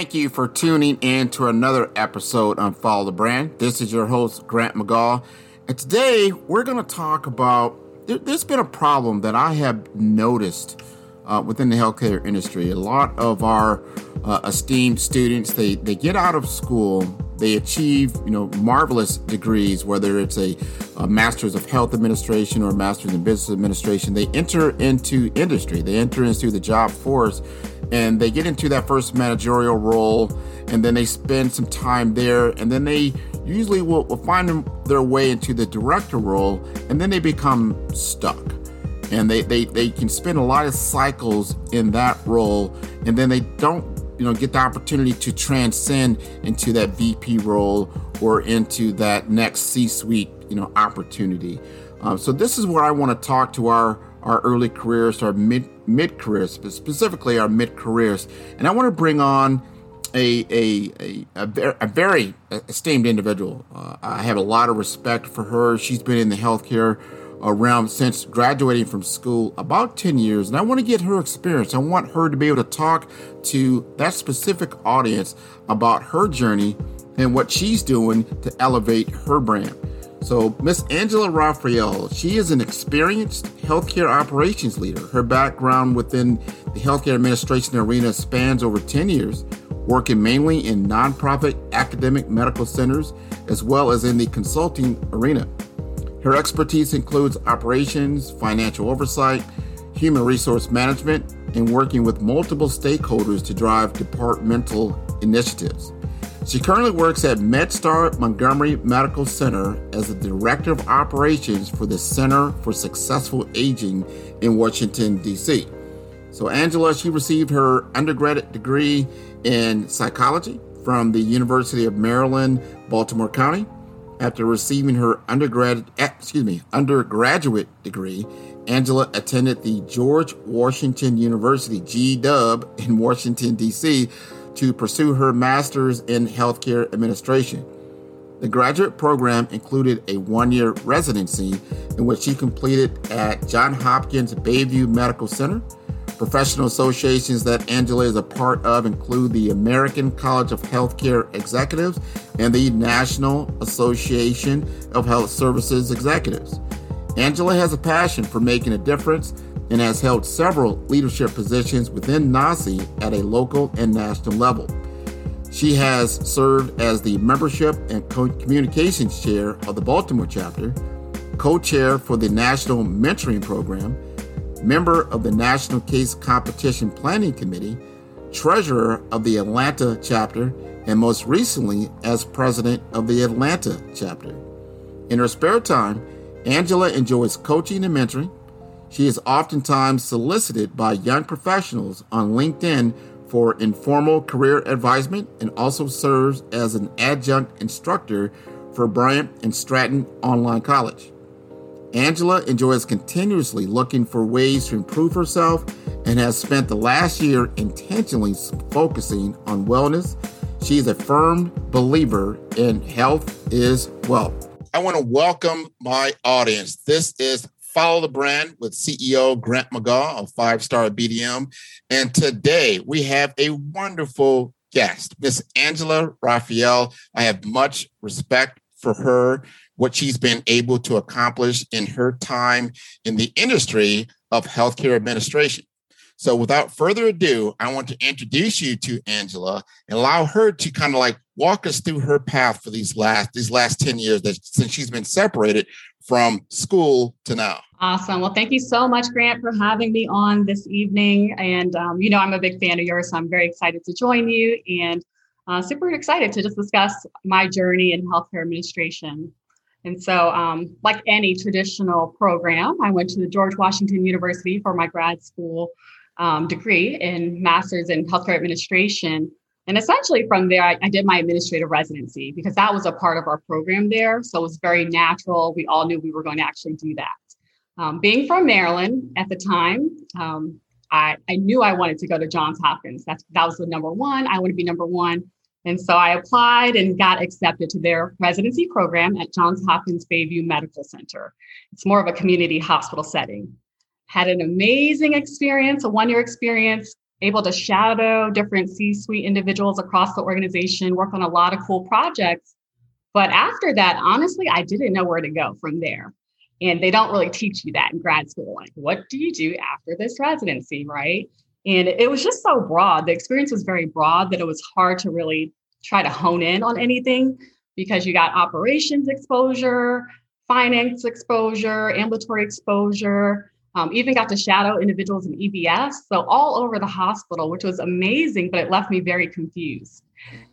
Thank you for tuning in to another episode on Follow the Brand. This is your host, Grant McGaugh. And today we're going to talk about there, has been a problem that I have noticed uh, within the healthcare industry. A lot of our uh, esteemed students, they, they get out of school, they achieve, you know, marvelous degrees, whether it's a, a master's of health administration or a master's in business administration. They enter into industry, they enter into the job force, and they get into that first managerial role and then they spend some time there and then they usually will, will find their way into the director role and then they become stuck and they, they, they can spend a lot of cycles in that role and then they don't you know get the opportunity to transcend into that vp role or into that next c-suite you know opportunity um, so this is where i want to talk to our our early careers, our mid mid careers, specifically our mid careers. And I want to bring on a a a, a, a very esteemed individual. Uh, I have a lot of respect for her. She's been in the healthcare realm since graduating from school about 10 years and i want to get her experience i want her to be able to talk to that specific audience about her journey and what she's doing to elevate her brand so, Miss Angela Raphael, she is an experienced healthcare operations leader. Her background within the healthcare administration arena spans over 10 years, working mainly in nonprofit academic medical centers as well as in the consulting arena. Her expertise includes operations, financial oversight, human resource management, and working with multiple stakeholders to drive departmental initiatives. She currently works at MedStar Montgomery Medical Center as the Director of Operations for the Center for Successful Aging in Washington, D.C. So, Angela, she received her undergraduate degree in psychology from the University of Maryland, Baltimore County. After receiving her undergrad, eh, excuse me, undergraduate degree, Angela attended the George Washington University, G-Dub, in Washington, D.C., to pursue her master's in healthcare administration. The graduate program included a one year residency in which she completed at Johns Hopkins Bayview Medical Center. Professional associations that Angela is a part of include the American College of Healthcare Executives and the National Association of Health Services Executives. Angela has a passion for making a difference and has held several leadership positions within NAHSE at a local and national level. She has served as the Membership and Communications Chair of the Baltimore chapter, co chair for the National Mentoring Program, member of the National Case Competition Planning Committee, treasurer of the Atlanta chapter, and most recently as president of the Atlanta chapter. In her spare time, Angela enjoys coaching and mentoring, she is oftentimes solicited by young professionals on LinkedIn for informal career advisement and also serves as an adjunct instructor for Bryant and Stratton Online College. Angela enjoys continuously looking for ways to improve herself and has spent the last year intentionally focusing on wellness. She is a firm believer in health is wealth. I want to welcome my audience. This is Follow the Brand with CEO Grant McGaugh of Five Star BDM. And today we have a wonderful guest, Miss Angela Raphael. I have much respect for her, what she's been able to accomplish in her time in the industry of healthcare administration. So, without further ado, I want to introduce you to Angela and allow her to kind of like walk us through her path for these last these last 10 years that since she's been separated from school to now. Awesome. Well, thank you so much, Grant, for having me on this evening. And um, you know, I'm a big fan of yours, so I'm very excited to join you and uh, super excited to just discuss my journey in healthcare administration. And so, um, like any traditional program, I went to the George Washington University for my grad school um, degree in master's in healthcare administration. And essentially from there, I, I, did my administrative residency because that was a part of our program there. So it was very natural. We all knew we were going to actually do that. Um, being from Maryland at the time, um, I, I knew I wanted to go to Johns Hopkins. That's, that was the number one. I want to be number one. And so I applied and got accepted to their residency program at Johns Hopkins Bayview Medical Center. It's more of a community hospital setting had an amazing experience, a one year experience, able to shadow different C suite individuals across the organization, work on a lot of cool projects. But after that, honestly, I didn't know where to go from there. And they don't really teach you that in grad school. Like, what do you do after this residency, right? And it was just so broad. The experience was very broad that it was hard to really try to hone in on anything because you got operations exposure, finance exposure, ambulatory exposure, um, even got to shadow individuals in EVS. so all over the hospital, which was amazing, but it left me very confused.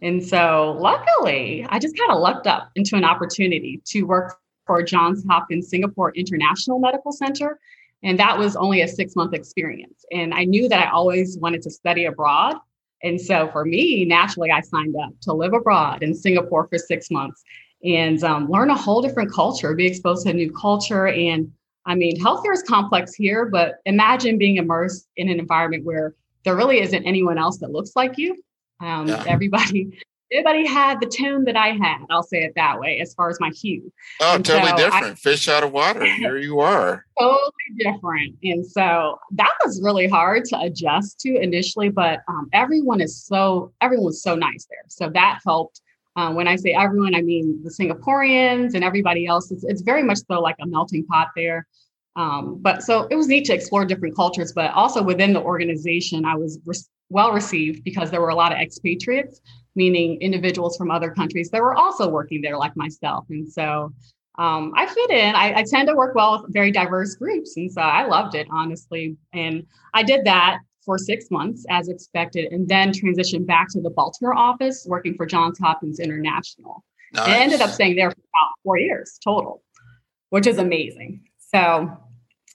And so, luckily, I just kind of lucked up into an opportunity to work for Johns Hopkins Singapore International Medical Center. And that was only a six month experience. And I knew that I always wanted to study abroad. And so, for me, naturally, I signed up to live abroad in Singapore for six months and um, learn a whole different culture, be exposed to a new culture and I mean, healthcare is complex here, but imagine being immersed in an environment where there really isn't anyone else that looks like you. Um, yeah. Everybody, everybody had the tone that I had. I'll say it that way, as far as my hue. Oh, and totally so different. I, Fish out of water. Here you are. Totally different. And so that was really hard to adjust to initially, but um, everyone is so everyone was so nice there. So that helped. Uh, when I say everyone, I mean the Singaporeans and everybody else. It's, it's very much so like a melting pot there. Um, but so it was neat to explore different cultures, but also within the organization, I was re- well received because there were a lot of expatriates, meaning individuals from other countries that were also working there, like myself. And so um, I fit in. I, I, tend to work well with very diverse groups. And so I loved it, honestly. And I did that for six months as expected, and then transitioned back to the Baltimore office, working for Johns Hopkins International. Nice. And ended up staying there for about four years total, which is amazing. So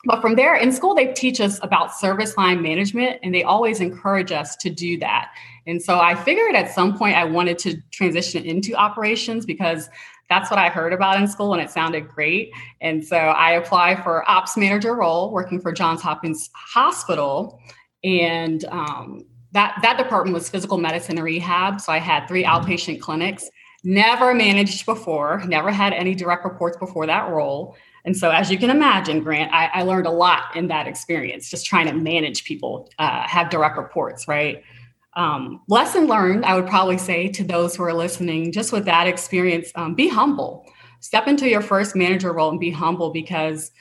but from there, in school, they teach us about service line management, and they always encourage us to do that. And so I figured at some point I wanted to transition into operations because that's what I heard about in school and it sounded great. And so I applied for ops manager role working for Johns Hopkins Hospital. And um, that, that department was physical medicine and rehab. So I had three outpatient clinics, never managed before, never had any direct reports before that role. And so, as you can imagine, Grant, I, I learned a lot in that experience, just trying to manage people, uh, have direct reports, right? Um, lesson learned, I would probably say to those who are listening, just with that experience, um, be humble. Step into your first manager role and be humble because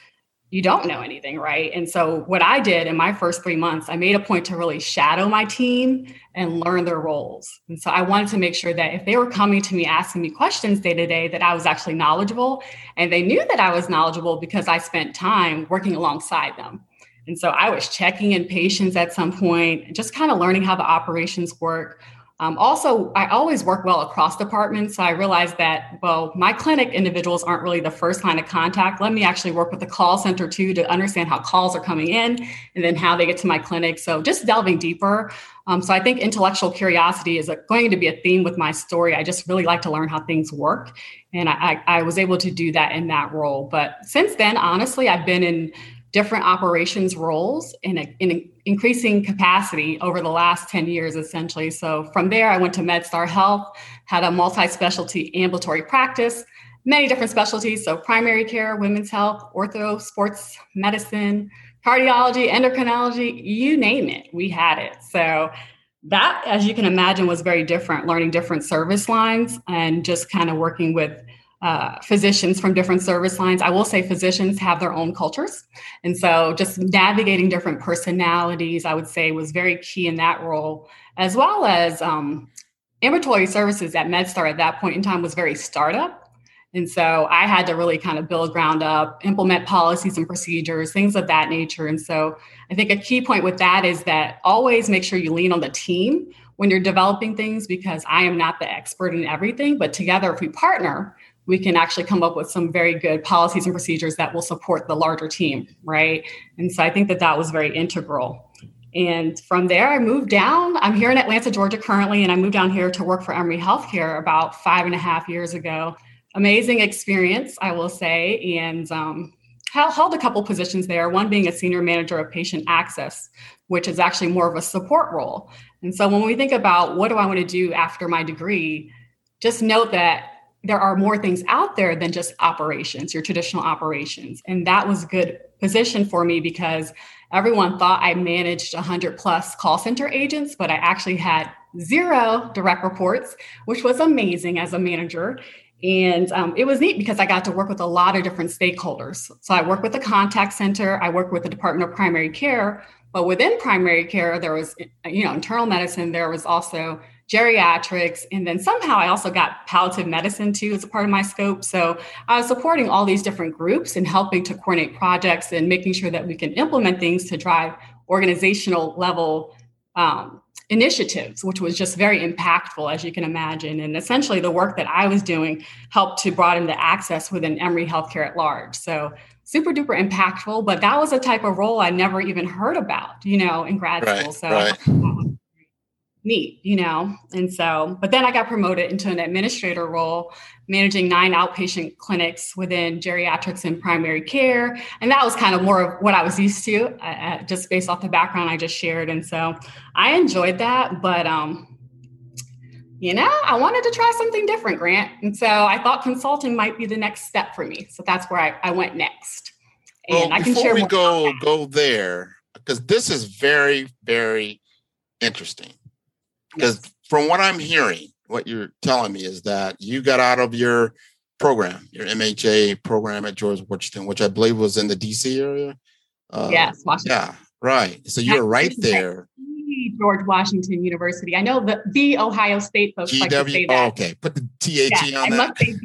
you don't know anything, right? And so, what I did in my first three months, I made a point to really shadow my team and learn their roles. And so, I wanted to make sure that if they were coming to me asking me questions day to day, that I was actually knowledgeable. And they knew that I was knowledgeable because I spent time working alongside them. And so, I was checking in patients at some point, just kind of learning how the operations work, um, also, I always work well across departments. So I realized that, well, my clinic individuals aren't really the first line of contact. Let me actually work with the call center too to understand how calls are coming in and then how they get to my clinic. So just delving deeper. Um, so I think intellectual curiosity is a, going to be a theme with my story. I just really like to learn how things work. And I, I, I was able to do that in that role. But since then, honestly, I've been in different operations roles in, a, in increasing capacity over the last 10 years, essentially. So from there, I went to MedStar Health, had a multi specialty ambulatory practice. many different specialties. So, primary care, women's health, ortho, sports medicine, cardiology, endocrinology, you name it, we had it. So, that, as you can imagine, was very different, learning different service lines and just kind of working with uh, physicians from different service lines. I will say physicians have their own cultures. And so just navigating different personalities, I would say, was very key in that role, as well as um, ambulatory services at MedStar at that point in time was very startup. And so I had to really kind of build ground up, implement policies and procedures, things of that nature. And so I think a key point with that is that always make sure you lean on the team when you're developing things because I am not the expert in everything, but together, if we partner, we can actually come up with some very good policies and procedures that will support the larger team, right? And so I think that that was very integral. And from there, I moved down. I'm here in Atlanta, Georgia currently, and I moved down here to work for Emory Healthcare about five and a half years ago. Amazing experience, I will say, and um, held a couple positions there, one being a senior manager of patient access, which is actually more of a support role. And so when we think about what do I want to do after my degree, just note that there are more things out there than just operations, your traditional operations. And that was a good position for me because everyone thought I managed 100 plus call center agents, but I actually had zero direct reports, which was amazing as a manager. And um, it was neat because I got to work with a lot of different stakeholders. So I worked with the contact center, I worked with the Department of Primary Care, but within primary care, there was, you know, internal medicine, there was also geriatrics, and then somehow I also got palliative medicine too as a part of my scope. So I was supporting all these different groups and helping to coordinate projects and making sure that we can implement things to drive organizational level um, initiatives, which was just very impactful, as you can imagine. And essentially, the work that I was doing helped to broaden the access within Emory Healthcare at large. So super duper impactful. But that was a type of role I never even heard about, you know, in grad right, school. So right neat, you know? And so, but then I got promoted into an administrator role, managing nine outpatient clinics within geriatrics and primary care. And that was kind of more of what I was used to, uh, uh, just based off the background I just shared. And so I enjoyed that. But, um, you know, I wanted to try something different, Grant. And so I thought consulting might be the next step for me. So that's where I, I went next. And well, I can before share we go go there, because this is very, very interesting because from what I'm hearing, what you're telling me is that you got out of your program, your MHA program at George Washington, which I believe was in the DC area. Uh, yes, Washington. Yeah, right. So you're right there. George Washington University. I know the the Ohio State folks GW, like to say that. Okay, put the THE yeah, on I that. Say,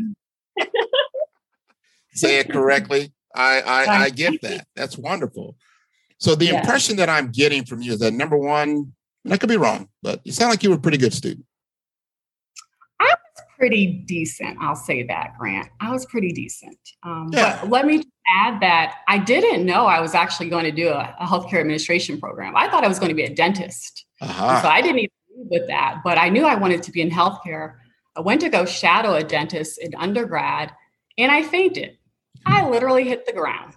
say it correctly. I I, I get that. That's wonderful. So the yeah. impression that I'm getting from you is that number one, and I could be wrong, but you sound like you were a pretty good student. I was pretty decent. I'll say that, Grant. I was pretty decent. Um, yeah. But let me add that I didn't know I was actually going to do a, a healthcare administration program. I thought I was going to be a dentist. Uh-huh. So I didn't even with that, but I knew I wanted to be in healthcare. I went to go shadow a dentist in undergrad and I fainted. I literally hit the ground.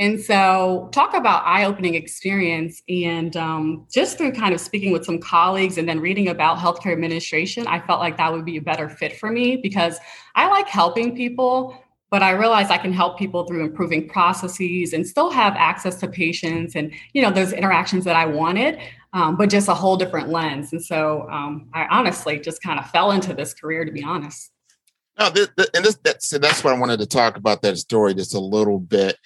And so, talk about eye opening experience. And um, just through kind of speaking with some colleagues and then reading about healthcare administration, I felt like that would be a better fit for me because I like helping people, but I realize I can help people through improving processes and still have access to patients and, you know, those interactions that I wanted, um, but just a whole different lens. And so, um, I honestly just kind of fell into this career, to be honest. No, and this, that's, that's what I wanted to talk about that story just a little bit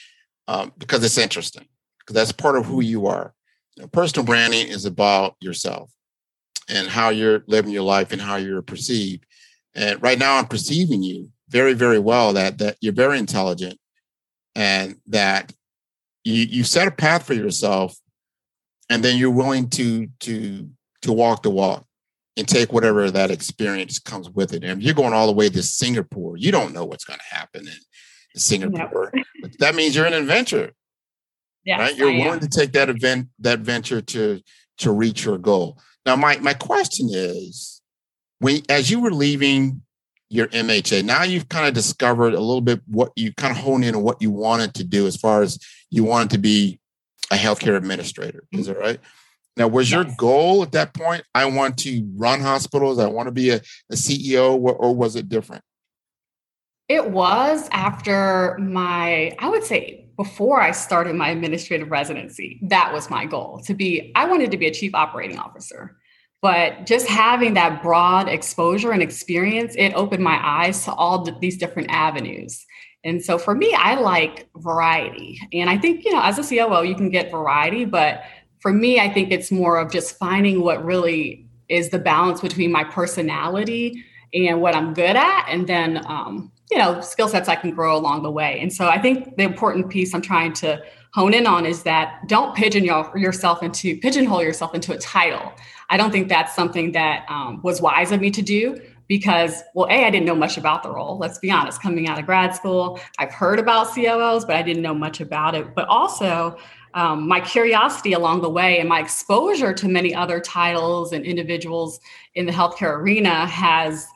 um, because it's interesting because that's part of who you are. You know, personal branding is about yourself and how you're living your life and how you're perceived. And right now, I'm perceiving you very, very well. That that you're very intelligent, and that you you set a path for yourself, and then you're willing to to to walk the walk and take whatever that experience comes with it. And if you're going all the way to Singapore, you don't know what's going to happen in, in Singapore that means you're an adventurer. Yeah, right. You're I willing am. to take that event, that venture to to reach your goal. Now, my my question is, when as you were leaving your MHA, now you've kind of discovered a little bit what you kind of hone in on what you wanted to do as far as you wanted to be a healthcare administrator. Is that right? Now, was yes. your goal at that point? I want to run hospitals. I want to be a, a CEO, or, or was it different? It was after my, I would say before I started my administrative residency. That was my goal to be, I wanted to be a chief operating officer. But just having that broad exposure and experience, it opened my eyes to all these different avenues. And so for me, I like variety. And I think, you know, as a COO, you can get variety, but for me, I think it's more of just finding what really is the balance between my personality and what I'm good at, and then um, you know skill sets I can grow along the way. And so I think the important piece I'm trying to hone in on is that don't pigeonhole yourself into pigeonhole yourself into a title. I don't think that's something that um, was wise of me to do because well a i didn't know much about the role let's be honest coming out of grad school i've heard about coos but i didn't know much about it but also um, my curiosity along the way and my exposure to many other titles and individuals in the healthcare arena has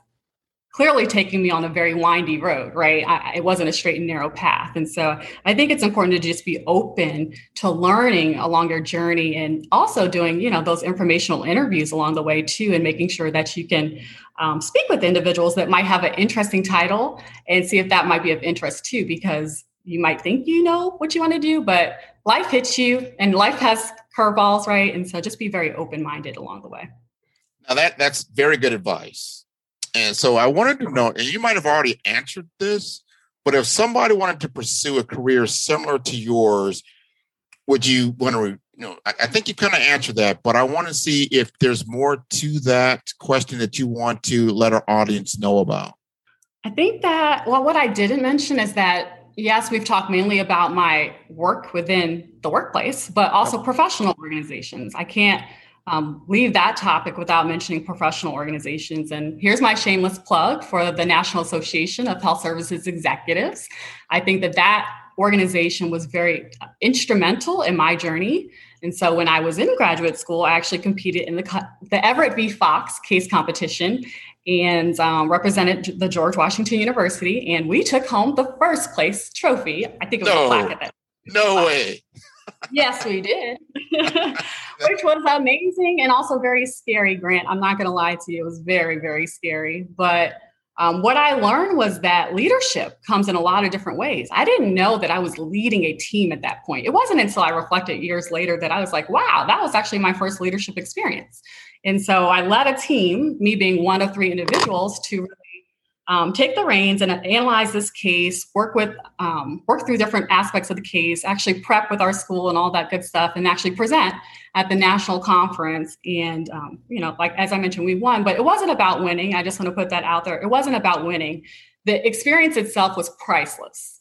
clearly taking me on a very windy road, right? I, it wasn't a straight and narrow path. And so I think it's important to just be open to learning along your journey and also doing, you know, those informational interviews along the way too, and making sure that you can um, speak with individuals that might have an interesting title and see if that might be of interest too, because you might think you know what you want to do, but life hits you and life has curveballs, right? And so just be very open minded along the way. Now that that's very good advice. And so I wanted to know, and you might have already answered this, but if somebody wanted to pursue a career similar to yours, would you want to, you know, I, I think you kind of answered that, but I want to see if there's more to that question that you want to let our audience know about. I think that, well, what I didn't mention is that yes, we've talked mainly about my work within the workplace, but also professional organizations. I can't um, leave that topic without mentioning professional organizations. And here's my shameless plug for the National Association of Health Services Executives. I think that that organization was very instrumental in my journey. And so when I was in graduate school, I actually competed in the, the Everett v. Fox case competition and um, represented the George Washington University. And we took home the first place trophy. I think it was no, a plaque at that. No way. yes, we did, which was amazing and also very scary, Grant. I'm not going to lie to you. It was very, very scary. But um, what I learned was that leadership comes in a lot of different ways. I didn't know that I was leading a team at that point. It wasn't until I reflected years later that I was like, wow, that was actually my first leadership experience. And so I led a team, me being one of three individuals, to um, take the reins and analyze this case, work with, um, work through different aspects of the case, actually prep with our school and all that good stuff, and actually present at the national conference. And um, you know, like as I mentioned, we won, but it wasn't about winning. I just want to put that out there. It wasn't about winning. The experience itself was priceless.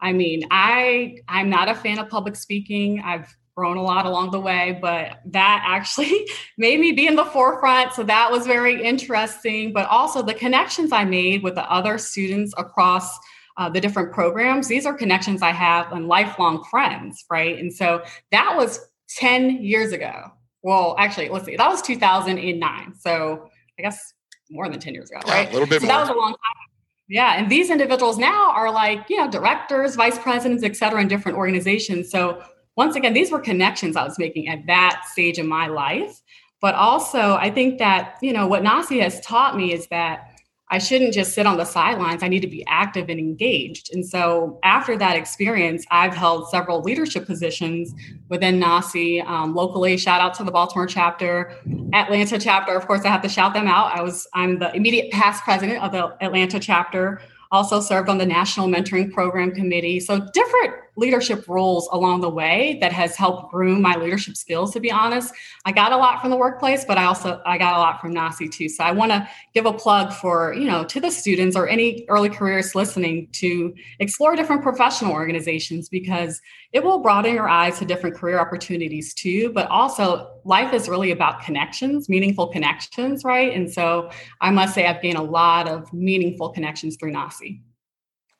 I mean, I I'm not a fan of public speaking. I've grown a lot along the way, but that actually made me be in the forefront. So that was very interesting. But also the connections I made with the other students across uh, the different programs, these are connections I have and lifelong friends, right? And so that was 10 years ago. Well, actually, let's see, that was 2009. So I guess more than 10 years ago, right? Yeah, a little bit so more. That was a long time. Yeah, and these individuals now are like, you know, directors, vice presidents, et cetera, in different organizations. So once again, these were connections I was making at that stage in my life. But also, I think that, you know, what NAHSE has taught me is that I shouldn't just sit on the sidelines. I need to be active and engaged. And so after that experience, I've held several leadership positions within NAHSE um, locally. Shout out to the Baltimore chapter, Atlanta chapter. Of course, I have to shout them out. I was I'm the immediate past president of the Atlanta chapter also served on the National Mentoring Program Committee. So, different leadership roles along the way that has helped groom my leadership skills, to be honest. I got a lot from the workplace, but I also I got a lot from NAHSE too. So I want to give a plug for, you know, to the students or any early careers listening to explore different professional organizations because it will broaden your eyes to different career opportunities too. But also life is really about connections, meaningful connections, right? And so I must say I've gained a lot of meaningful connections through NAHSE.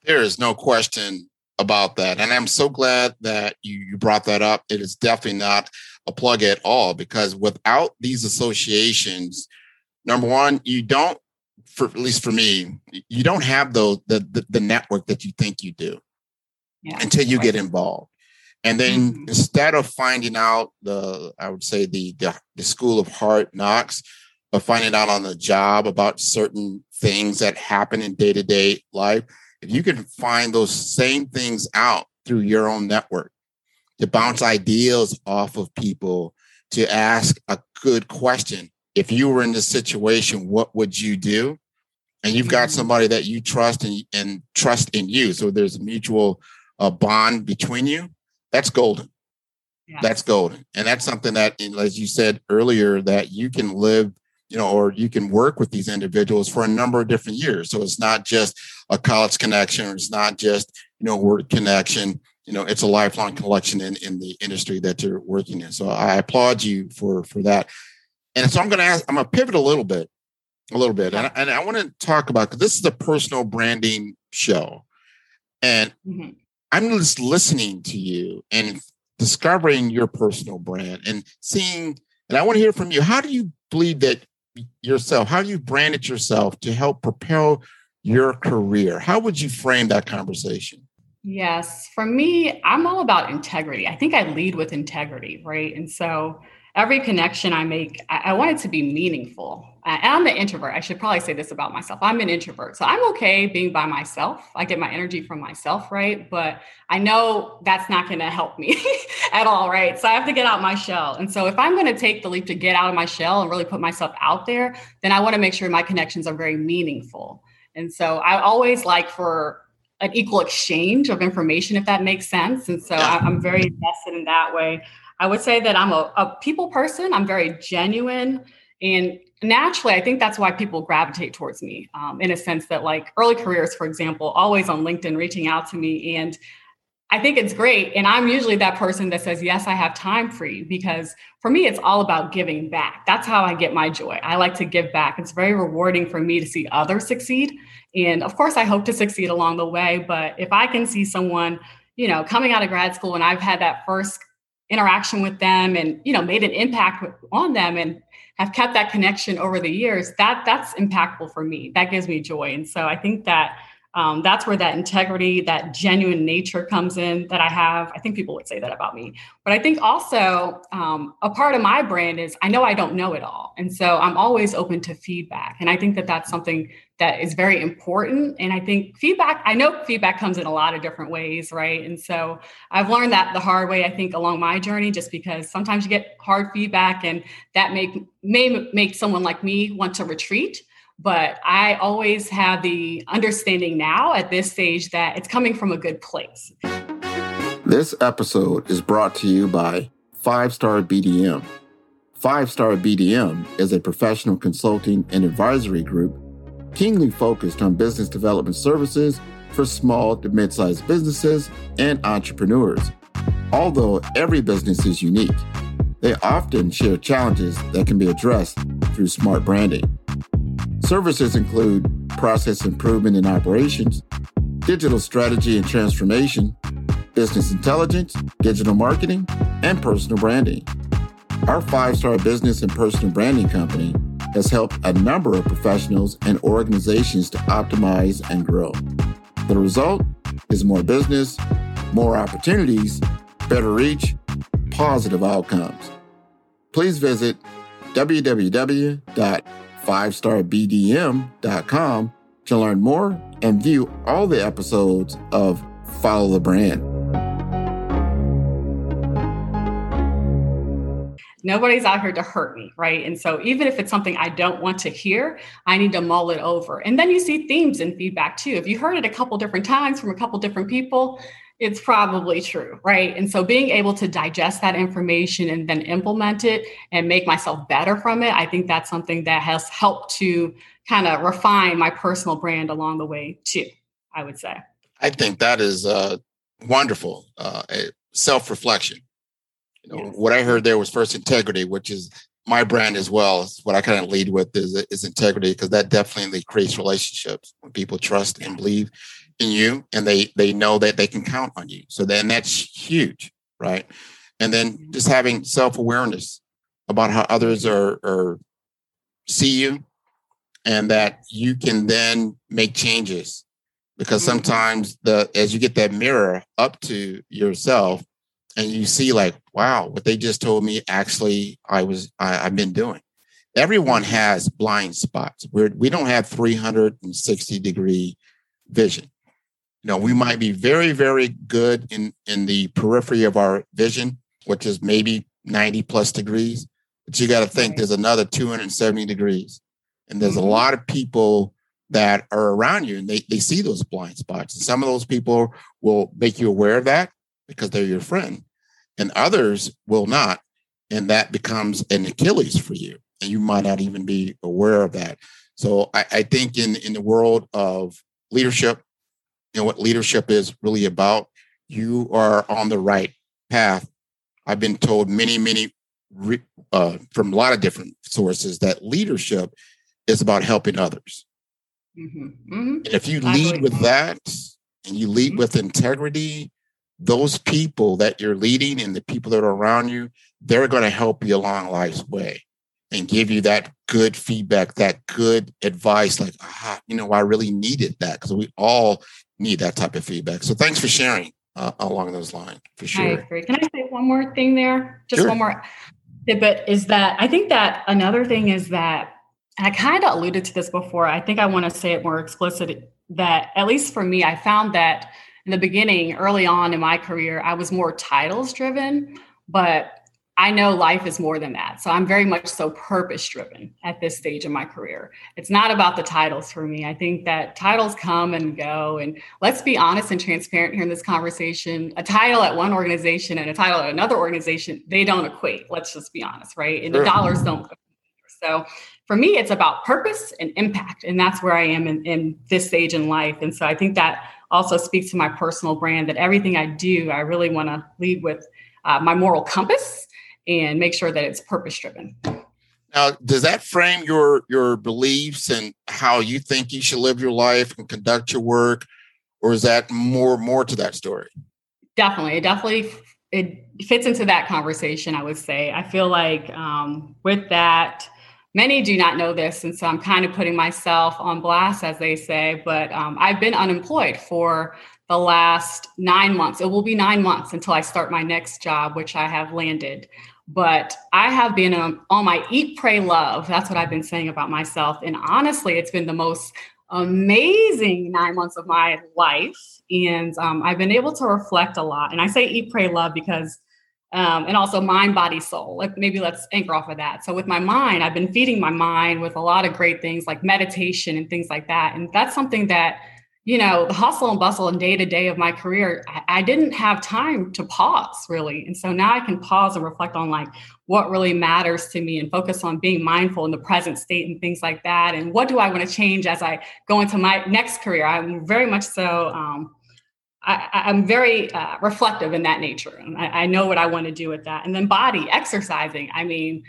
There is no question about that. And I'm so glad that you, you brought that up. It is definitely not a plug at all because without these associations, number one, you don't, for at least for me, you don't have those the the, the network that you think you do yeah, until you get involved. And then mm-hmm. instead of finding out the, I would say the, the the school of hard knocks, of finding out on the job about certain things that happen in day to day life, if you can find those same things out through your own network, to bounce ideas off of people, to ask a good question. If you were in this situation, what would you do? And you've got mm-hmm. somebody that you trust and, and trust in you. So there's a mutual uh, bond between you. That's golden. Yeah. That's golden. And that's something that, as you said earlier, that you can live you know, or you can work with these individuals for a number of different years. So it's not just a college connection, or it's not just, you know, work connection. You know, it's a lifelong connection in, in the industry that you're working in. So I applaud you for for that. And so I'm going to ask, I'm going to pivot a little bit, a little bit, and, and I want to talk about because this is a personal branding show, and mm-hmm. I'm just listening to you and discovering your personal brand and seeing. And I want to hear from you. How do you believe that yourself, how you branded yourself to help propel your career. How would you frame that conversation? Yes, for me, I'm all about integrity. I think I lead with integrity, right? And so every connection I make, I, I want it to be meaningful. I'm an introvert. I should probably say this about myself. I'm an introvert. So I'm okay being by myself. I get my energy from myself, right? But I know that's not going to help me at all, right? So I have to get out my shell. And so if I'm going to take the leap to get out of my shell and really put myself out there, then I want to make sure my connections are very meaningful. And so I always like for an equal exchange of information, if that makes sense. And so I'm very invested in that way. I would say that I'm a, a people person. I'm very genuine. And naturally, I think that's why people gravitate towards me um, in a sense that, like early careers, for example, always on LinkedIn reaching out to me. And I think it's great. And I'm usually that person that says, Yes, I have time for you because for me, it's all about giving back. That's how I get my joy. I like to give back. It's very rewarding for me to see others succeed. And of course, I hope to succeed along the way. But if I can see someone, you know, coming out of grad school and I've had that first interaction with them and you know made an impact on them and have kept that connection over the years that that's impactful for me. That gives me joy. And so i think that um, that's where that integrity that genuine nature comes in that i have i think people would say that about me but i think also um, a part of my brand is i know i don't know it all and so i'm always open to feedback and i think that that's something that is very important. And I think feedback, I know feedback comes in a lot of different ways, right? And so I've learned that the hard way, I think, along my journey, just because sometimes you get hard feedback and that may, may make someone like me want to retreat. But I always have the understanding now at this stage that it's coming from a good place. This episode is brought to you by Five Star BDM. Five Star BDM is a professional consulting and advisory group keenly focused on business development services for small to mid sized businesses and entrepreneurs. Although every business is unique, they often share challenges that can be addressed through smart branding. Services include process improvement in operations, digital strategy and transformation, business intelligence, digital marketing, and personal branding. Our five star business and personal branding company has helped a number of professionals and organizations to optimize and grow. The result is more business, more opportunities, better reach, positive outcomes. Please visit www.fivestarbdm.com to learn more and view all the episodes of Follow the Brand. Nobody's out here to hurt me, right? And so even if it's something I don't want to hear, I need to mull it over. And then you see themes in feedback too. If you heard it a couple different times from a couple different people, it's probably true, right? And so being able to digest that information and then implement it and make myself better from it, I think that's something that has helped to kind of refine my personal brand along the way too, I would say. I think that is uh, wonderful uh, self reflection you know, yes. what I heard there was first integrity, which is my brand as well. It's what I kind of lead with is, is integrity because that definitely creates relationships when people trust and believe in you and they they know that they can count on you. So then that's huge, right? And then just having self-awareness about how others are, are see you and that you can then make changes because mm-hmm. sometimes the as you get that mirror up to yourself and you see like wow what they just told me actually i was I, i've been doing everyone mm-hmm. has blind spots we're we don't have 360 degree vision You know, we might be very, very good in in the periphery of our vision, which is maybe 90 plus degrees. But you got to think there's another 270 degrees. And there's mm-hmm. a lot of people that are around you and they, they see those blind spots. And some of those people will make you aware of that because they're your friend, and others will not. And that becomes an Achilles for you. And you might not even be aware of that. So I, I think in, in the world of leadership, you know what leadership is really about, you are on the right path. I've been told many, many uh, from a lot of different sources that leadership is about helping others. Mm-hmm. Mm-hmm. And if you lead with that and you lead mm-hmm. with integrity, those people that you're leading and the people that are around you, they're going to help you along life's way and give you that good feedback, that good advice, like, ah, you know, I really needed that because we all need that type of feedback. So thanks for sharing uh, along those lines for sure. I agree. Can I say one more thing there? Just sure. one more But is that I think that another thing is that I kind of alluded to this before. I think I want to say it more explicit that at least for me, I found that in the beginning, early on in my career, I was more titles driven, but I know life is more than that. So I'm very much so purpose driven at this stage in my career. It's not about the titles for me. I think that titles come and go. And let's be honest and transparent here in this conversation. A title at one organization and a title at another organization, they don't equate. Let's just be honest, right? And the dollars don't. So for me, it's about purpose and impact. And that's where I am in, in this stage in life. And so I think that also speaks to my personal brand that everything I do, I really want to lead with uh, my moral compass and make sure that it's purpose driven. Now, does that frame your your beliefs and how you think you should live your life and conduct your work, or is that more more to that story? Definitely, it definitely it fits into that conversation. I would say. I feel like um, with that, many do not know this, and so I'm kind of putting myself on blast, as they say. But um, I've been unemployed for the last nine months. It will be nine months until I start my next job, which I have landed. But I have been um, on my eat, pray, love. That's what I've been saying about myself. And honestly, it's been the most amazing nine months of my life. And um, I've been able to reflect a lot. And I say eat, pray, love because, um, and also mind, body, soul. Like maybe let's anchor off of that. So with my mind, I've been feeding my mind with a lot of great things like meditation and things like that. And that's something that you know, the hustle and bustle and day to day of my career, I, I, didn't have time to pause really. And so now I can pause and reflect on like what really matters to me and focus on being mindful in the present state and things like that. And what do I want to change as I go into my next career? I'm very much so, um, I, am very uh, reflective in that nature. And I, I know what I want to do with that. And then body, exercising. I mean,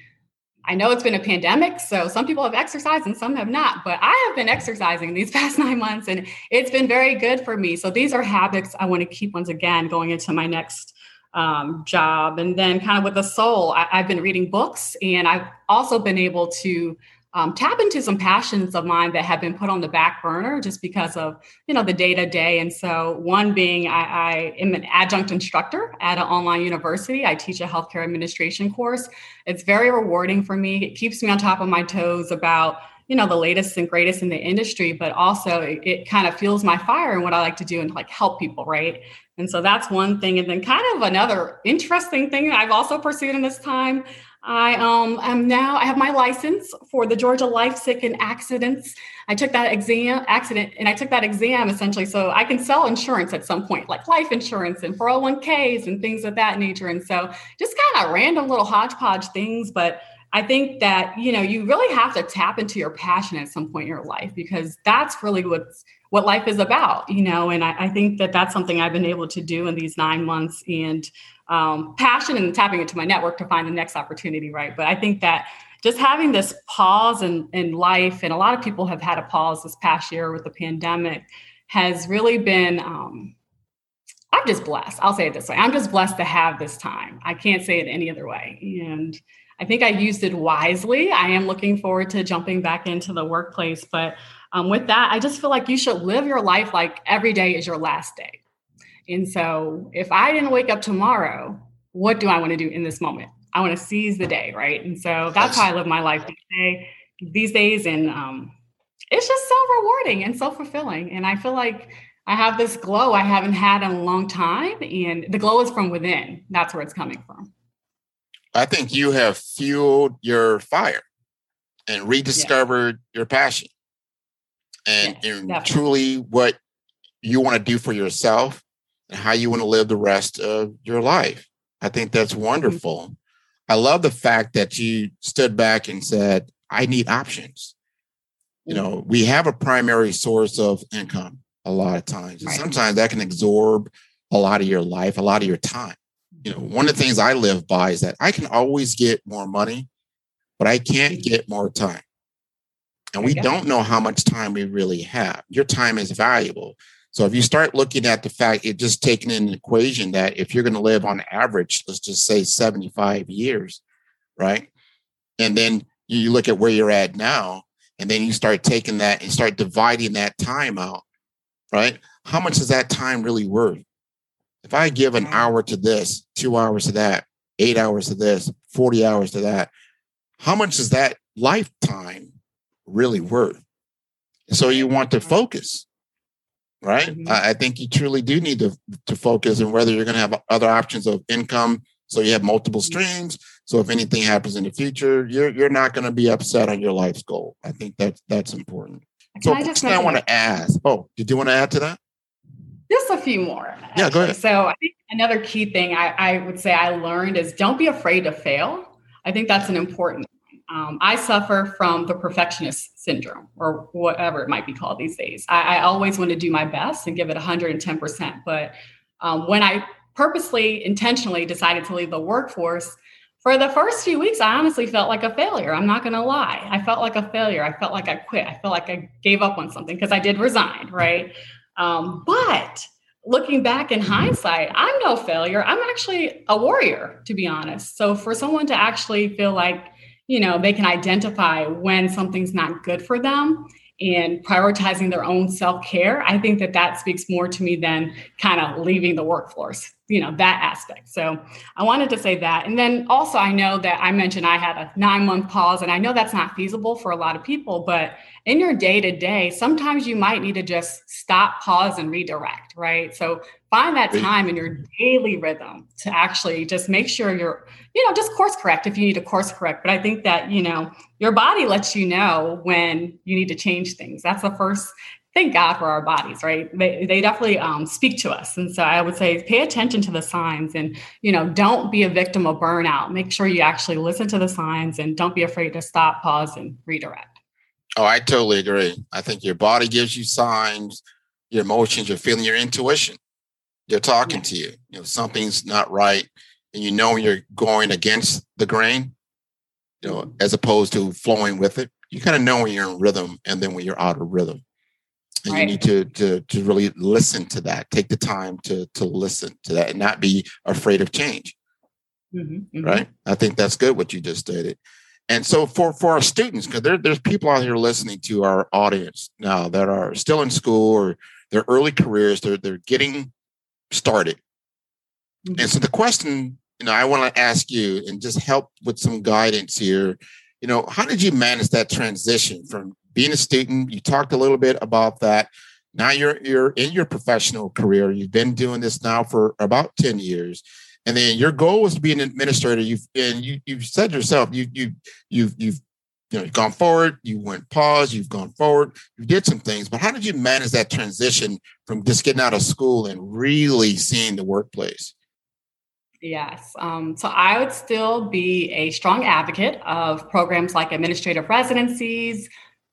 I know it's been a pandemic, so some people have exercised and some have not, but I have been exercising these past nine months and it's been very good for me. So these are habits I want to keep once again going into my next um, job. And then, kind of with the soul, I, I've been reading books and I've also been able to um, tap into some passions of mine that have been put on the back burner just because of you know the day to day. And so, one being I, I am an adjunct instructor at an online university. I teach a healthcare administration course. It's very rewarding for me. It keeps me on top of my toes about you know the latest and greatest in the industry but also it, it, kind of fuels my fire and what i like to do and like help people right and so that's one thing and then kind of another interesting thing i've also pursued in this time I um am now I have my license for the Georgia Life Sick and Accidents. I took that exam accident and I took that exam essentially so I can sell insurance at some point, like life insurance and 401ks and things of that nature. And so just kind of random little hodgepodge things, but I think that you know you really have to tap into your passion at some point in your life because that's really what's what life is about, you know. And I, I think that that's something I've been able to do in these nine months, and um, passion and tapping into my network to find the next opportunity, right? But I think that just having this pause in, in life, and a lot of people have had a pause this past year with the pandemic, has really been. Um, I'm just blessed. I'll say it this way. I'm just blessed to have this time. I can't say it any other way. And I think I used it wisely. I am looking forward to jumping back into the workplace. But um, with that, I just feel like you should live your life like every day is your last day. And so if I didn't wake up tomorrow, what do I want to do in this moment? I want to seize the day, right? And so that's how I live my life these, days. And um, it's just so rewarding and so fulfilling. And I feel like I have this glow I haven't had in a long time. And the glow is from within. That's where it's coming from. I think you have fueled your fire and rediscovered yeah. your passion and, and truly what you want to do for yourself and how you want to live the rest of your life. I think that's mm-hmm. wonderful. I love the fact that you stood back and said, I need options. You know, mm-hmm. we have a primary source of income a lot of times. And sometimes that can absorb a lot of your life, a lot of your time. You know, one of the things I live by is that I can always get more money, but I can't mm-hmm. get more time. And we don't know how much time we really have. Your time is valuable. So if you start looking at the fact, it just taking in an equation that if you're going to live on average, let's just say 75 years, right? And then you look at where you're at now, and then you start taking that and start dividing that time out, right? How much is that time really worth? If I give an mm-hmm. hour to this, two hours to that, eight hours to this, 40 hours to that, how much is that lifetime really worth? So you want to mm-hmm. focus right? Mm-hmm. I, I think you truly do need to to focus on whether you're going to have other options of income, so you have multiple mm-hmm. streams. So if anything happens in the future, you're you're not going to be upset on your life's goal. I think that's that's important. Can so I, just I want to ask. Oh, did you want to add to that? Just a few more. Actually. Yeah, go ahead. So I think another key thing I, I would say I learned is don't be afraid to fail. I think that's an important um, I suffer from the perfectionist syndrome, or whatever it might be called these days. I, I always want to do my best and give it 110%. But um, when I purposely, intentionally decided to leave the workforce, for the first few weeks, I honestly felt like a failure. I'm not going to lie. I felt like a failure. I felt like I quit. I felt like I gave up on something because I did resign, right? Um, but looking back in hindsight, I'm no failure. I'm actually a warrior, to be honest. So for someone to actually feel like, you know they can identify when something's not good for them and prioritizing their own self-care i think that that speaks more to me than kind of leaving the workforce you know that aspect. So i wanted to say that. And then also i know that i mentioned i had a nine month pause and i know that's not feasible for a lot of people but in your day to day sometimes you might need to just stop pause and redirect right? So find that time in your daily rhythm to actually just make sure you're you know just course correct if you need to course correct. But i think that you know your body lets you know when you need to change things. That's the first thank god for our bodies right they, they definitely um, speak to us and so i would say pay attention to the signs and you know don't be a victim of burnout make sure you actually listen to the signs and don't be afraid to stop pause and redirect oh i totally agree i think your body gives you signs your emotions your feeling your intuition they're talking yeah. to you. You know, something's not right, and you know you're going against the grain. You know, as opposed to flowing with it. You kind of know when you're in rhythm, and then when you're out of rhythm, and right. you need to to to really listen to that. Take the time to to listen to that, and not be afraid of change. Mm-hmm, mm-hmm. Right. I think that's good what you just stated. And so for for our students, because there, there's people out here listening to our audience now that are still in school or their early careers, they're they're getting started. Mm-hmm. And so the question, you know, I want to ask you and just help with some guidance here. You know, how did you manage that transition from being a student? You talked a little bit about that. Now you're you're in your professional career. You've been doing this now for about 10 years. And then your goal was to be an administrator. You've and you you've said yourself, you you you've you've you know, you've gone forward, you went pause, you've gone forward, you did some things, but how did you manage that transition from just getting out of school and really seeing the workplace? Yes. Um, so I would still be a strong advocate of programs like administrative residencies,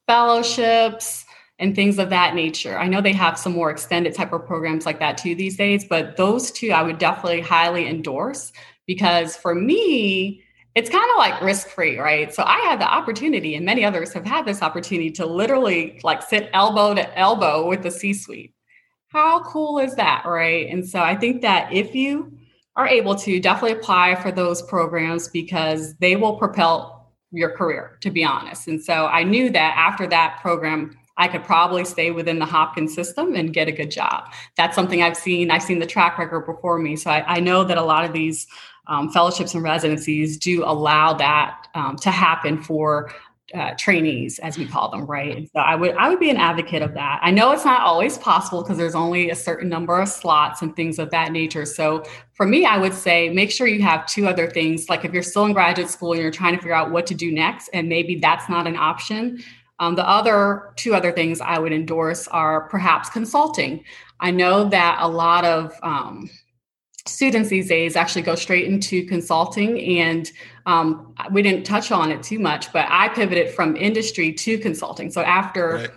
fellowships, and things of that nature. I know they have some more extended type of programs like that too these days, but those two I would definitely highly endorse because for me, it's kind of like risk free, right? So I had the opportunity, and many others have had this opportunity to literally like sit elbow to elbow with the C suite. How cool is that, right? And so I think that if you are able to definitely apply for those programs because they will propel your career, to be honest. And so I knew that after that program, I could probably stay within the Hopkins system and get a good job. That's something I've seen. I've seen the track record before me. So I, I know that a lot of these um, fellowships and residencies do allow that um, to happen for uh, trainees, as we call them, right? And so I would I would be an advocate of that. I know it's not always possible because there's only a certain number of slots and things of that nature. So for me, I would say make sure you have two other things. Like if you're still in graduate school and you're trying to figure out what to do next, and maybe that's not an option. Um, the other two other things I would endorse are perhaps consulting. I know that a lot of um, students these days actually go straight into consulting and um, we didn't touch on it too much but i pivoted from industry to consulting. So after right.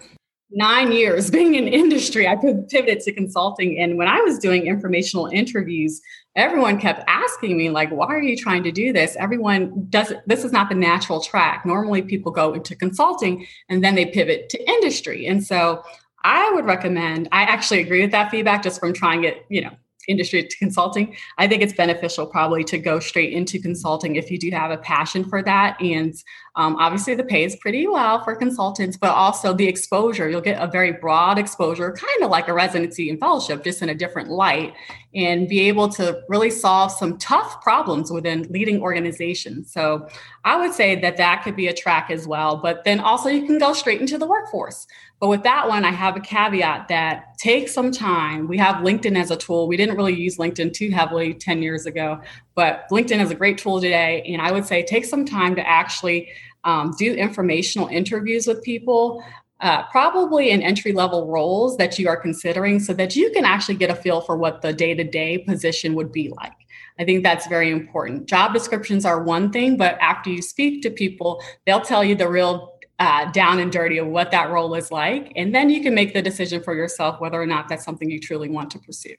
nine years being in industry i pivoted to consulting. And when i was doing informational interviews everyone kept asking me like why are you trying to do this? Everyone does this is not the natural track. Normally people go into consulting and then they pivot to industry. And so I would recommend, I actually agree with that feedback just from trying it, you know, industry to consulting, I think it's beneficial probably to go straight into consulting if you do have a passion for that. And um, obviously, the pay is pretty well for consultants, but also the exposure. You'll get a very broad exposure, kind of like a residency and fellowship, just in a different light, and be able to really solve some tough problems within leading organizations. So I would say that that could be a track as well. But then also, you can go straight into the workforce. But with that one, I have a caveat that take some time. We have LinkedIn as a tool. We didn't really use LinkedIn too heavily 10 years ago, but LinkedIn is a great tool today. And I would say take some time to actually um, do informational interviews with people. Uh, probably in entry level roles that you are considering so that you can actually get a feel for what the day to day position would be like. I think that's very important. Job descriptions are one thing, but after you speak to people, they'll tell you the real uh, down and dirty of what that role is like. And then you can make the decision for yourself whether or not that's something you truly want to pursue.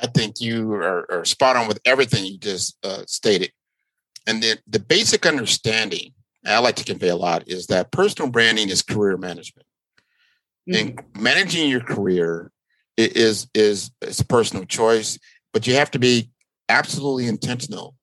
I think you are, are spot on with everything you just uh, stated. And the, the basic understanding I like to convey a lot is that personal branding is career management. Mm-hmm. And managing your career is, is, is a personal choice, but you have to be absolutely intentional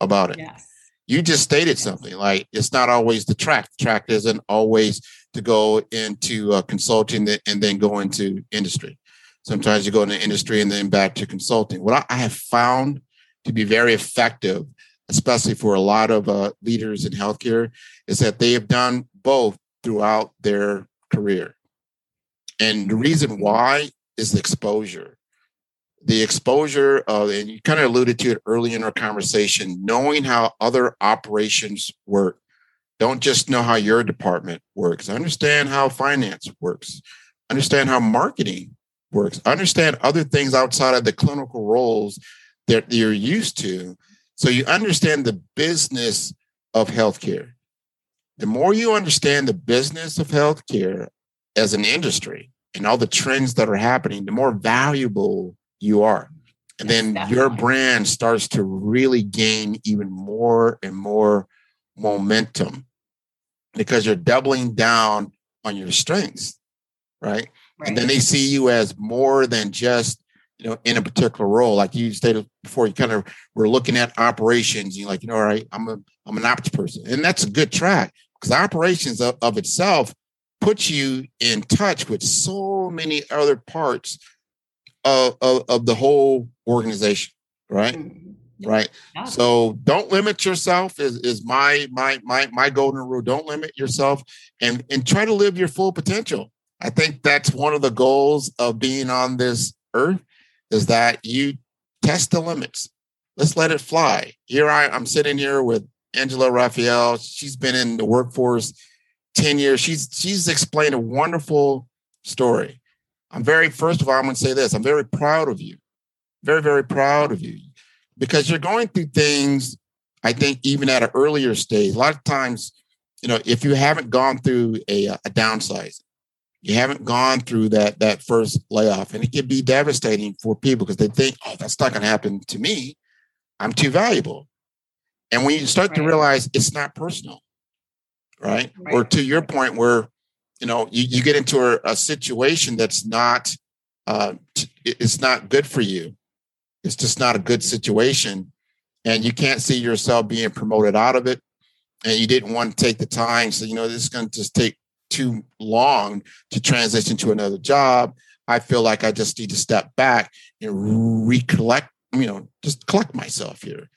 about it. Yes you just stated something like it's not always the track. The track isn't always to go into uh, consulting and then go into industry. Sometimes you go into industry and then back to consulting. What I have found to be very effective, especially for a lot of uh, leaders in healthcare, is that they have done both throughout their career. And the reason why is the exposure the exposure of, and you kind of alluded to it early in our conversation, knowing how other operations work. Don't just know how your department works. Understand how finance works. Understand how marketing works. Understand other things outside of the clinical roles that you're used to. So you understand the business of healthcare. The more you understand the business of healthcare as an industry and all the trends that are happening, the more valuable you are. And then Definitely. your brand starts to really gain even more and more momentum because you're doubling down on your strengths, right? right? And then they see you as more than just, you know, in a particular role. Like you stated before, you kind of were looking at operations. You're like, you know, all right, I'm a I'm an ops person. And that's a good track because operations of, of itself puts you in touch with so many other parts of, of, of the whole organization, right? Mm-hmm. Right. Yeah. So don't limit yourself is, is my my my my golden rule. Don't limit yourself and and try to live your full potential. I think that's one of the goals of being on this earth is that you test the limits. Let's let it fly. Here I, I'm sitting here with Angela Raphael. She's been in the workforce 10 years. She's she's explained a wonderful story. I'm very, first of all, I'm going to say this I'm very proud of you. Very, very proud of you because you're going through things, I think, even at an earlier stage. A lot of times, you know, if you haven't gone through a, a downsizing, you haven't gone through that that first layoff, and it can be devastating for people because they think, oh, that's not going to happen to me. I'm too valuable. And when you start right. to realize it's not personal, right? right? Or to your point, where you know you, you get into a, a situation that's not uh, it's not good for you. It's just not a good situation and you can't see yourself being promoted out of it. And you didn't want to take the time so you know this is going to just take too long to transition to another job. I feel like i just need to step back and recollect you know just collect myself here.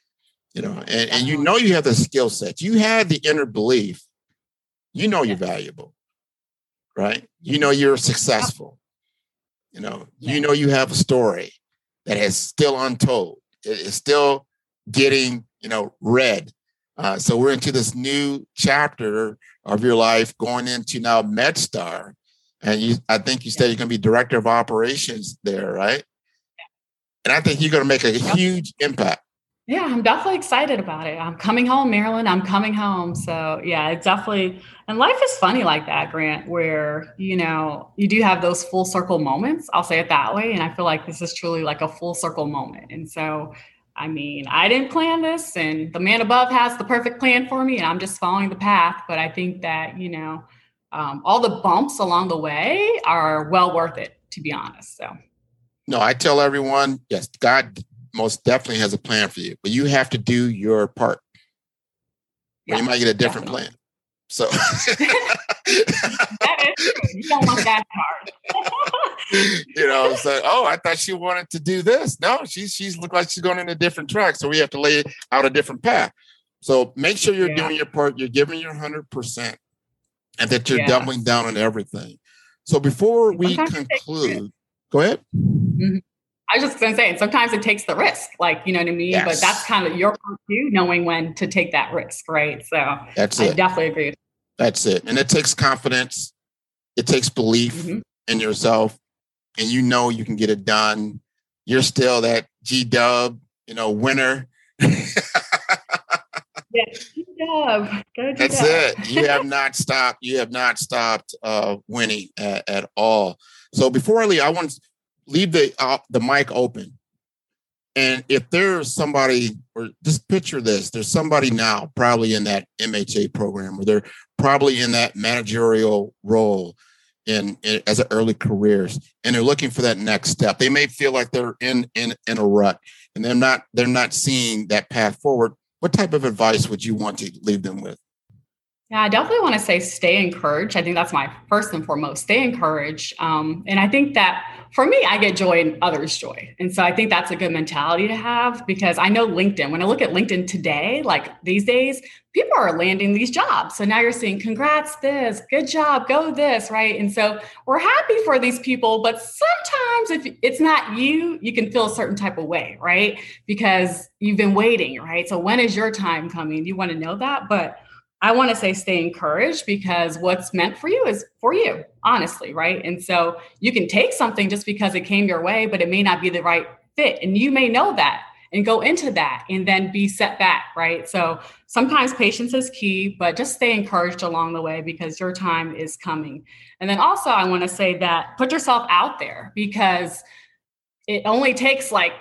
You know and, and you know you have the skill set. You had the inner belief. You know you're valuable, right? You know you're successful. You know, you know you have a story that is still untold. It is still getting, you know, read. Uh, so we're into this new chapter of your life, going into now MedStar, and you. I think you said you're going to be director of operations there, right? And I think you're going to make a huge impact. Yeah, I'm definitely excited about it. I'm coming home, Maryland. I'm coming home. So yeah, it's definitely and life is funny like that, Grant, where you know you do have those full circle moments. I'll say it that way. And I feel like this is truly like a full circle moment. And so I mean, I didn't plan this, and the man above has the perfect plan for me, and I'm just following the path. But I think that, you know, um, all the bumps along the way are well worth it, to be honest. So, no, I tell everyone, yes, God most definitely has a plan for you, but you have to do your part. Yeah, you might get a different definitely. plan. So that is true. You don't want that part. you know, so oh, I thought she wanted to do this. No, she's she's looked like she's going in a different track. So we have to lay out a different path. So make sure you're yeah. doing your part, you're giving your hundred percent, and that you're yeah. doubling down on everything. So before we conclude, go ahead. Mm-hmm. I was just gonna say, sometimes it takes the risk, like you know what I mean. Yes. But that's kind of your part too, knowing when to take that risk, right? So that's I it. definitely agree. That's it, and it takes confidence. It takes belief mm-hmm. in yourself, and you know you can get it done. You're still that G Dub, you know, winner. yeah, G-Dub. That's it. You have not stopped. You have not stopped uh, winning at, at all. So before I leave, I want leave the uh, the mic open. And if there's somebody, or just picture this, there's somebody now probably in that MHA program, or they're probably in that managerial role in, in as an early careers, and they're looking for that next step. They may feel like they're in in in a rut, and they're not they're not seeing that path forward. What type of advice would you want to leave them with? Yeah, I definitely want to say stay encouraged. I think that's my first and foremost. Stay encouraged. Um, and I think that for me, I get joy in others' joy. And so I think that's a good mentality to have because I know LinkedIn, when I look at LinkedIn today, like these days, people are landing these jobs. So now you're seeing, congrats, this, good job, go this, right? And so we're happy for these people. But sometimes if it's not you, you can feel a certain type of way, right? Because you've been waiting, right? So when is your time coming? You want to know that. But I want to say stay encouraged because what's meant for you is for you, honestly, right? And so you can take something just because it came your way, but it may not be the right fit. And you may know that and go into that and then be set back, right? So sometimes patience is key, but just stay encouraged along the way because your time is coming. And then also, I want to say that put yourself out there because it only takes like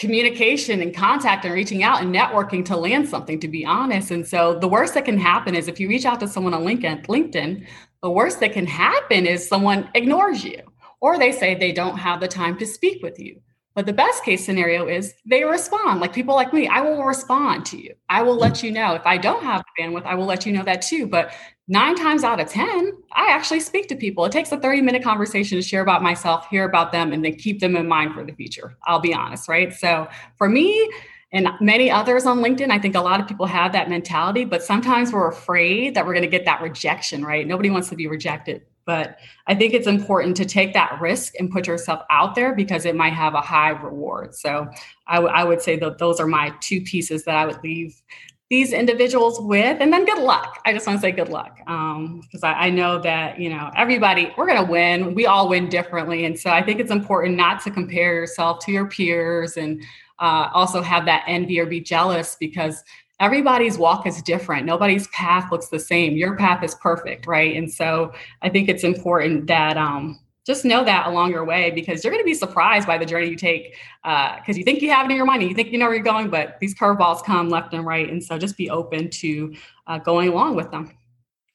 communication and contact and reaching out and networking to land something to be honest. And so the worst that can happen is if you reach out to someone on linkedin linkedin the worst that can happen is someone ignores you or they say they don't have the time to speak with you but the best case scenario is they respond. Like people like me, I will respond to you. I will let you know. If I don't have bandwidth, I will let you know that too. But nine times out of 10, I actually speak to people. It takes a 30 minute conversation to share about myself, hear about them, and then keep them in mind for the future. I'll be honest, right? So for me, and many others on LinkedIn, I think a lot of people have that mentality, but sometimes we're afraid that we're going to get that rejection, right? Nobody wants to be rejected. But I think it's important to take that risk and put yourself out there because it might have a high reward. So I, w- I would say that those are my two pieces that I would leave these individuals with. And then good luck. I just want to say good luck because um, I, I, know that you know everybody we're going to win. We all win differently. And so i think it's important not to compare yourself to your peers and uh, also have that envy or be jealous because everybody's walk is different. Nobody's path looks the same. Your path is perfect, right? And so I think it's important that um, just know that along your way because you're going to be surprised by the journey you take because uh, you think you have it in your mind, and you think you know where you're going, but these curveballs come left and right, and so just be open to uh, going along with them.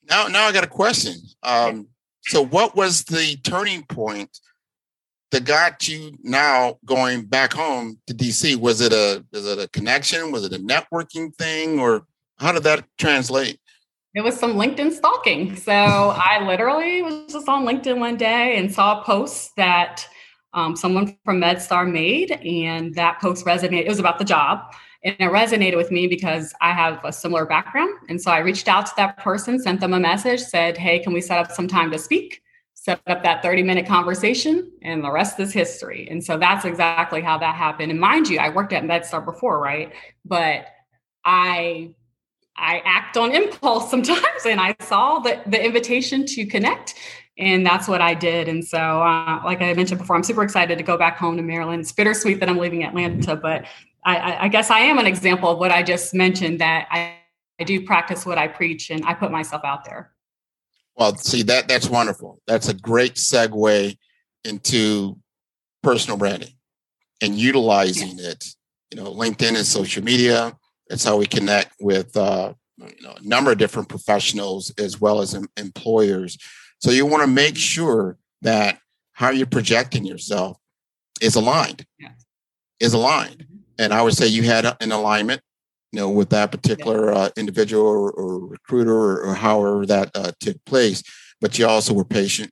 Now, now I got a question. Um, so, what was the turning point that got you now going back home to DC? Was it a is it a connection? Was it a networking thing, or how did that translate? It was some LinkedIn stalking. So I literally was just on LinkedIn one day and saw a post that um, someone from MedStar made, and that post resonated. It was about the job, And it resonated with me because I have a similar background. And so I reached out to that person, sent them a message, said, Hey, can we set up some time to speak? Set up that 30 minute conversation, and the rest is history. And so that's exactly how that happened. And mind you, I worked at MedStar before, right? But I I act on impulse sometimes, and I saw the, the invitation to connect, and that's what I did. And so, uh, like I mentioned before, I'm super excited to go back home to Maryland. It's bittersweet that I'm leaving Atlanta, but I, I guess I am an example of what I just mentioned that I, I do practice what I preach, and I put myself out there. Well, see that that's wonderful. That's a great segue into personal branding and utilizing it. You know, LinkedIn and social media that's how we connect with uh, you know, a number of different professionals as well as em- employers. So you want to make sure that how you're projecting yourself is aligned. Yeah. Is aligned. Mm-hmm. And I would say you had an alignment, you know, with that particular uh, individual or, or recruiter or, or, however that uh, took place. But you also were patient.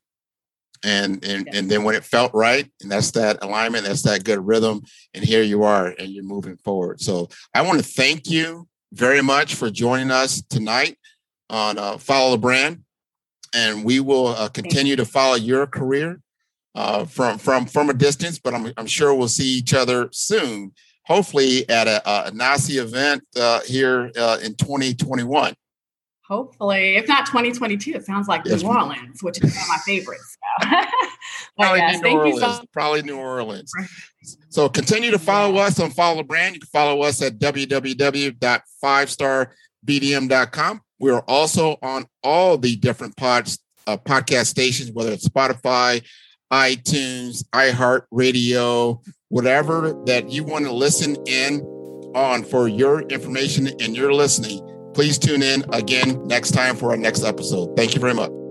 And and and then when it felt right and that's that alignment that's that good rhythm and here you are and you're moving forward. So i want to thank you very much for joining us tonight on uh, follow the brand. And we will uh, continue to follow your career uh, from from from a distance but i'm, I'm sure we'll see each other soon hopefully at a, a NAHSE event uh, here uh, in 2021 hopefully, if not 2022, it sounds like yes. New Orleans, which is one of my favorites. So. Probably yes, New Orleans. So- Probably New Orleans. So continue to follow us on Follow the Brand. You can follow us at www.fivestarbdm.com. We are also on all the different pods, uh, podcast stations, whether it's Spotify, iTunes, iHeartRadio, whatever that you want to listen in on for your information and your listening Please tune in again next time for our next episode. Thank you very much.